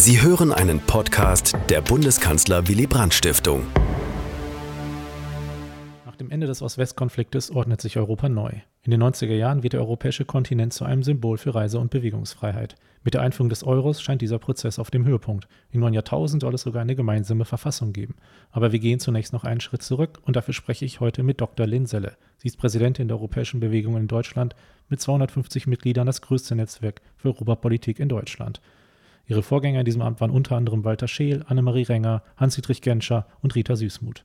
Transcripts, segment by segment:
Sie hören einen Podcast der Bundeskanzler Willy Brandt Stiftung. Nach dem Ende des Ost-West-Konfliktes ordnet sich Europa neu. In den 90er Jahren wird der europäische Kontinent zu einem Symbol für Reise- und Bewegungsfreiheit. Mit der Einführung des Euros scheint dieser Prozess auf dem Höhepunkt. Im neuen Jahrtausend soll es sogar eine gemeinsame Verfassung geben. Aber wir gehen zunächst noch einen Schritt zurück und dafür spreche ich heute mit Dr. Lynn Selle. Sie ist Präsidentin der Europäischen Bewegung in Deutschland, mit 250 Mitgliedern das größte Netzwerk für Europapolitik in Deutschland. Ihre Vorgänger in diesem Amt waren unter anderem Walter Scheel, Annemarie Renger, Hans-Dietrich Genscher und Rita Süßmuth.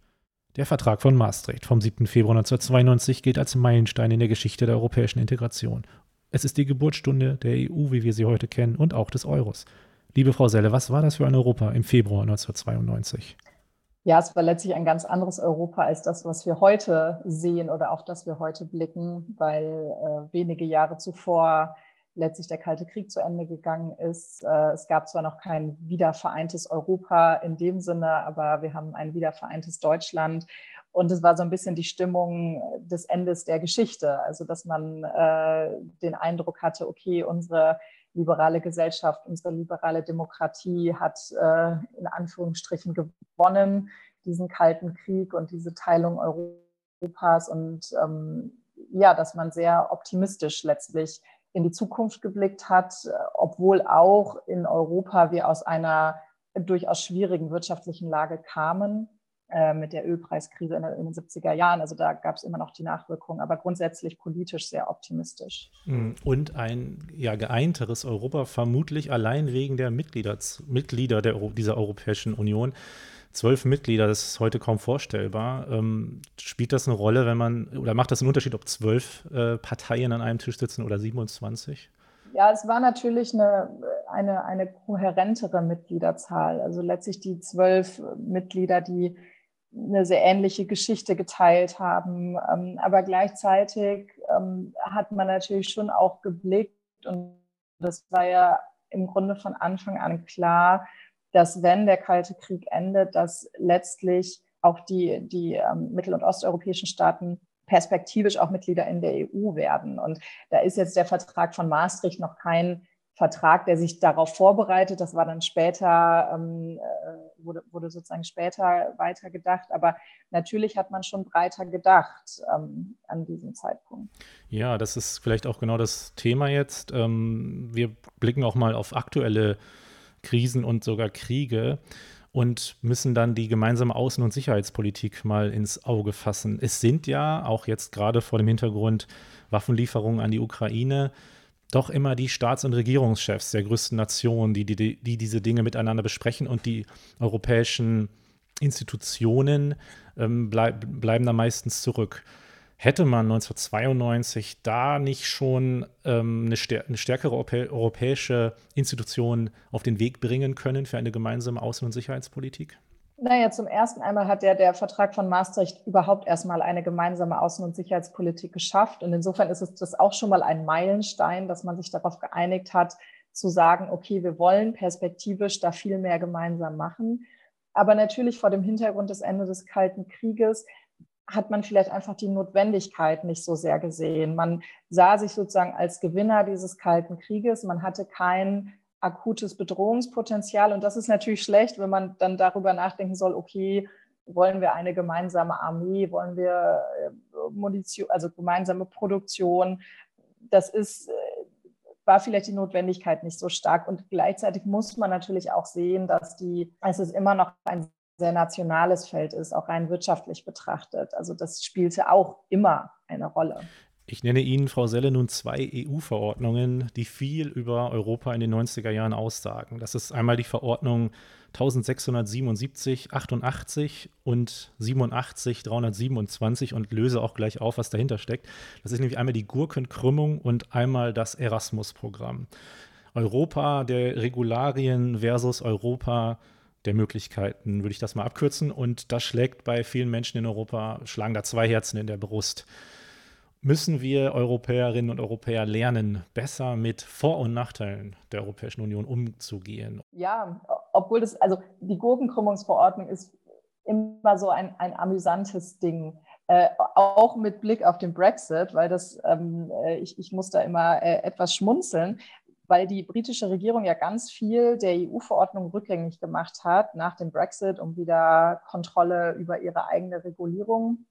Der Vertrag von Maastricht vom 7. Februar 1992 gilt als Meilenstein in der Geschichte der europäischen Integration. Es ist die Geburtsstunde der EU, wie wir sie heute kennen, und auch des Euros. Liebe Frau Selle, was war das für ein Europa im Februar 1992? Ja, es war letztlich ein ganz anderes Europa als das, was wir heute sehen oder auf das wir heute blicken, weil äh, wenige Jahre zuvor letztlich der Kalte Krieg zu Ende gegangen ist. Äh, es gab zwar noch kein wiedervereintes Europa in dem Sinne, aber wir haben ein wiedervereintes Deutschland. Und es war so ein bisschen die Stimmung des Endes der Geschichte. Also, dass man äh, den Eindruck hatte, okay, unsere liberale Gesellschaft, unsere liberale Demokratie hat äh, in Anführungsstrichen gewonnen, diesen Kalten Krieg und diese Teilung Europas. Und ähm, ja, dass man sehr optimistisch letztlich in die Zukunft geblickt hat, obwohl auch in Europa wir aus einer durchaus schwierigen wirtschaftlichen Lage kamen äh, mit der Ölpreiskrise in, den 70er Jahren. Also da gab es immer noch die Nachwirkungen, aber grundsätzlich politisch sehr optimistisch. Hm, und ein ja, geeinteres Europa, vermutlich allein wegen der Mitglieder, Mitglieder der, dieser Europäischen Union zwölf Mitglieder, das ist heute kaum vorstellbar. Ähm, spielt das eine Rolle, wenn man, oder macht das einen Unterschied, ob zwölf äh, Parteien an einem Tisch sitzen oder 27? Ja, es war natürlich eine, eine, eine kohärentere Mitgliederzahl. Also letztlich die zwölf Mitglieder, die eine sehr ähnliche Geschichte geteilt haben. Ähm, aber gleichzeitig ähm, hat man natürlich schon auch geblickt, und das war ja im Grunde von Anfang an klar, dass wenn der Kalte Krieg endet, dass letztlich auch die, die ähm, mittel- und osteuropäischen Staaten perspektivisch auch Mitglieder in der EU werden. Und da ist jetzt der Vertrag von Maastricht noch kein Vertrag, der sich darauf vorbereitet. Das war dann später, ähm, äh, wurde, wurde sozusagen später weitergedacht. Aber natürlich hat man schon breiter gedacht ähm, an diesem Zeitpunkt. Ja, das ist vielleicht auch genau das Thema jetzt. Ähm, wir blicken auch mal auf aktuelle Krisen und sogar Kriege und müssen dann die gemeinsame Außen- und Sicherheitspolitik mal ins Auge fassen. Es sind ja auch jetzt gerade vor dem Hintergrund Waffenlieferungen an die Ukraine doch immer die Staats- und Regierungschefs der größten Nationen, die, die, die diese Dinge miteinander besprechen und die europäischen Institutionen ähm, bleib, bleiben da meistens zurück. Hätte man 1992 da nicht schon ähm, eine, stär eine, stärkere europäische Institution auf den Weg bringen können für eine gemeinsame Außen- und Sicherheitspolitik? Naja, zum ersten einmal hat ja der Vertrag von Maastricht überhaupt erstmal eine gemeinsame Außen- und Sicherheitspolitik geschafft. Und insofern ist es das auch schon mal ein Meilenstein, dass man sich darauf geeinigt hat, zu sagen, okay, wir wollen perspektivisch da viel mehr gemeinsam machen. Aber natürlich vor dem Hintergrund des Ende des Kalten Krieges hat man vielleicht einfach die Notwendigkeit nicht so sehr gesehen. Man sah sich sozusagen als Gewinner dieses Kalten Krieges. Man hatte kein akutes Bedrohungspotenzial. Und das ist natürlich schlecht, wenn man dann darüber nachdenken soll, okay, wollen wir eine gemeinsame Armee, wollen wir äh, Munition, also gemeinsame Produktion. Das ist, äh, war vielleicht die Notwendigkeit nicht so stark. Und gleichzeitig muss man natürlich auch sehen, dass die, es ist immer noch ein sehr nationales Feld ist, auch rein wirtschaftlich betrachtet. Also das spielte auch immer eine Rolle. Ich nenne Ihnen, Frau Selle, nun zwei EU-Verordnungen, die viel über Europa in den 90er Jahren aussagen. Das ist einmal die Verordnung 1677, 88 und 87, 327 und löse auch gleich auf, was dahinter steckt. Das ist nämlich einmal die Gurkenkrümmung und einmal das Erasmus-Programm. Europa der Regularien versus Europa der Möglichkeiten, würde ich das mal abkürzen. Und das schlägt bei vielen Menschen in Europa, schlagen da zwei Herzen in der Brust. Müssen wir Europäerinnen und Europäer lernen, besser mit Vor- und Nachteilen der Europäischen Union umzugehen? Ja, obwohl das, also die Gurkenkrümmungsverordnung ist immer so ein, ein amüsantes Ding. Äh, auch mit Blick auf den Brexit, weil das, ähm, äh, ich, ich muss da immer äh, etwas schmunzeln, weil die britische Regierung ja ganz viel der EU-Verordnung rückgängig gemacht hat nach dem Brexit, um wieder Kontrolle über ihre eigene Regulierung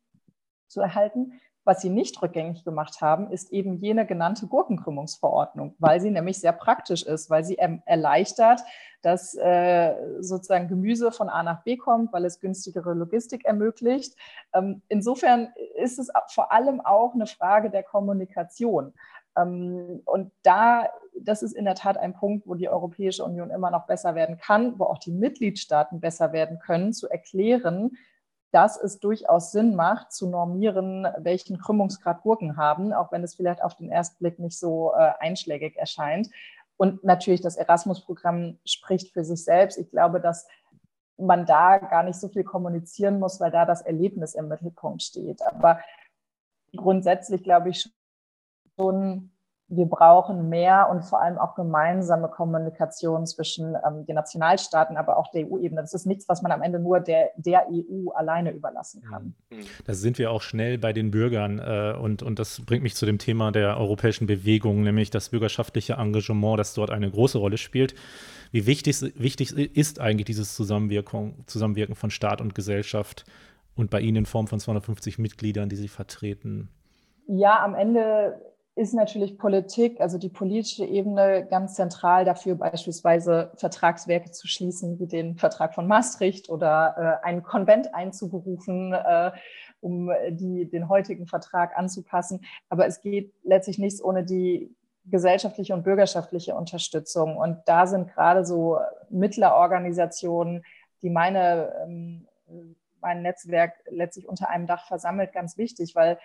zu erhalten. Was sie nicht rückgängig gemacht haben, ist eben jene genannte Gurkenkrümmungsverordnung, weil sie nämlich sehr praktisch ist, weil sie erleichtert, dass äh, sozusagen Gemüse von A nach B kommt, weil es günstigere Logistik ermöglicht. Ähm, insofern ist es vor allem auch eine Frage der Kommunikation. Ähm, und da, das ist in der Tat ein Punkt, wo die Europäische Union immer noch besser werden kann, wo auch die Mitgliedstaaten besser werden können, zu erklären, dass es durchaus Sinn macht, zu normieren, welchen Krümmungsgrad Gurken haben, auch wenn es vielleicht auf den ersten Blick nicht so äh, einschlägig erscheint. Und natürlich das Erasmus-Programm spricht für sich selbst. Ich glaube, dass man da gar nicht so viel kommunizieren muss, weil da das Erlebnis im Mittelpunkt steht. Aber grundsätzlich glaube ich schon, wir brauchen mehr und vor allem auch gemeinsame Kommunikation zwischen ähm, den Nationalstaaten, aber auch der EU-Ebene. Das ist nichts, was man am Ende nur der, der EU alleine überlassen kann. Mhm. Da sind wir auch schnell bei den Bürgern äh, und, und das bringt mich zu dem Thema der europäischen Bewegung, nämlich das bürgerschaftliche Engagement, das dort eine große Rolle spielt. Wie wichtig, wichtig ist eigentlich dieses Zusammenwirkung, Zusammenwirken von Staat und Gesellschaft und bei Ihnen in Form von 250 Mitgliedern, die Sie vertreten? Ja, am Ende ist natürlich Politik, also die politische Ebene, ganz zentral dafür, beispielsweise Vertragswerke zu schließen, wie den Vertrag von Maastricht oder äh, einen Konvent einzuberufen, äh, um die, den heutigen Vertrag anzupassen. Aber es geht letztlich nichts ohne die gesellschaftliche und bürgerschaftliche Unterstützung. Und da sind gerade so Mittlerorganisationen, die meine, ähm, mein Netzwerk letztlich unter einem Dach versammelt, ganz wichtig, weil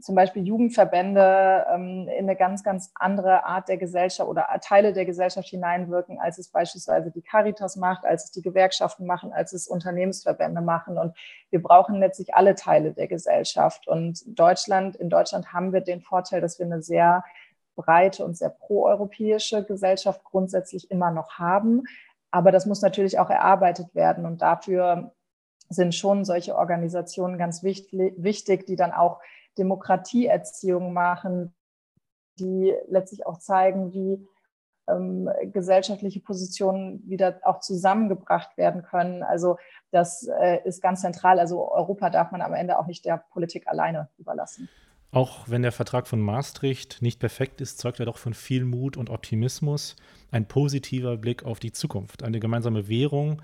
zum Beispiel Jugendverbände ähm, in eine ganz, ganz andere Art der Gesellschaft oder Teile der Gesellschaft hineinwirken, als es beispielsweise die Caritas macht, als es die Gewerkschaften machen, als es Unternehmensverbände machen. Und wir brauchen letztlich alle Teile der Gesellschaft. Und Deutschland, in Deutschland haben wir den Vorteil, dass wir eine sehr breite und sehr proeuropäische Gesellschaft grundsätzlich immer noch haben. Aber das muss natürlich auch erarbeitet werden. Und dafür sind schon solche Organisationen ganz wichtig, die dann auch Demokratieerziehung machen, die letztlich auch zeigen, wie ähm, gesellschaftliche Positionen wieder auch zusammengebracht werden können. Also das äh, ist ganz zentral. Also Europa darf man am Ende auch nicht der Politik alleine überlassen. Auch wenn der Vertrag von Maastricht nicht perfekt ist, zeugt er doch von viel Mut und Optimismus. Ein positiver Blick auf die Zukunft. Eine gemeinsame Währung,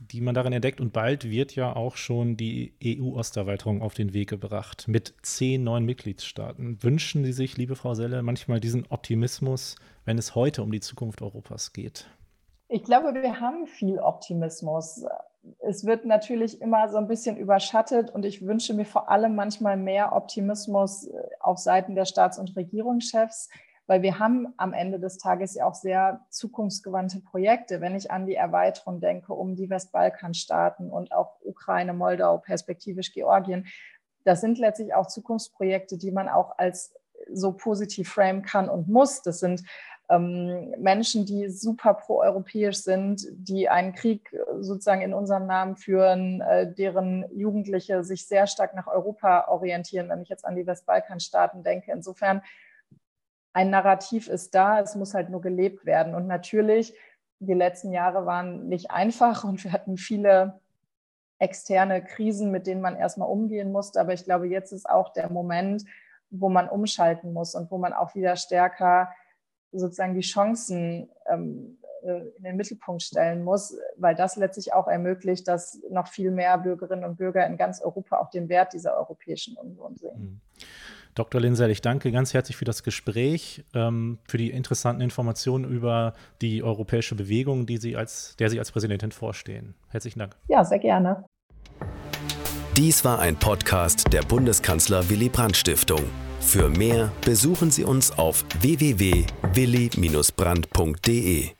die man darin entdeckt. Und bald wird ja auch schon die EU-Osterweiterung auf den Weg gebracht mit zehn neuen Mitgliedstaaten. Wünschen Sie sich, liebe Frau Selle, manchmal diesen Optimismus, wenn es heute um die Zukunft Europas geht? Ich glaube, wir haben viel Optimismus. Es wird natürlich immer so ein bisschen überschattet und ich wünsche mir vor allem manchmal mehr Optimismus auf Seiten der Staats- und Regierungschefs weil wir haben am Ende des Tages ja auch sehr zukunftsgewandte Projekte. Wenn ich an die Erweiterung denke um die Westbalkanstaaten und auch Ukraine, Moldau, perspektivisch Georgien, das sind letztlich auch Zukunftsprojekte, die man auch als so positiv framen kann und muss. Das sind ähm, Menschen, die super proeuropäisch sind, die einen Krieg sozusagen in unserem Namen führen, äh, deren Jugendliche sich sehr stark nach Europa orientieren, wenn ich jetzt an die Westbalkanstaaten denke. Insofern ein Narrativ ist da, es muss halt nur gelebt werden. Und natürlich, die letzten Jahre waren nicht einfach und wir hatten viele externe Krisen, mit denen man erstmal umgehen musste. Aber ich glaube, jetzt ist auch der Moment, wo man umschalten muss und wo man auch wieder stärker sozusagen die Chancen ähm, äh, in den Mittelpunkt stellen muss, weil das letztlich auch ermöglicht, dass noch viel mehr Bürgerinnen und Bürger in ganz Europa auch den Wert dieser Europäischen Union sehen. Mhm. Dr. Linsel, ich danke ganz herzlich für das Gespräch, ähm, für die interessanten Informationen über die europäische Bewegung, die Sie als, der Sie als Präsidentin vorstehen. Herzlichen Dank. Ja, sehr gerne. Dies war ein Podcast der Bundeskanzler Willy Brandt Stiftung. Für mehr besuchen Sie uns auf www.willy-brandt.de.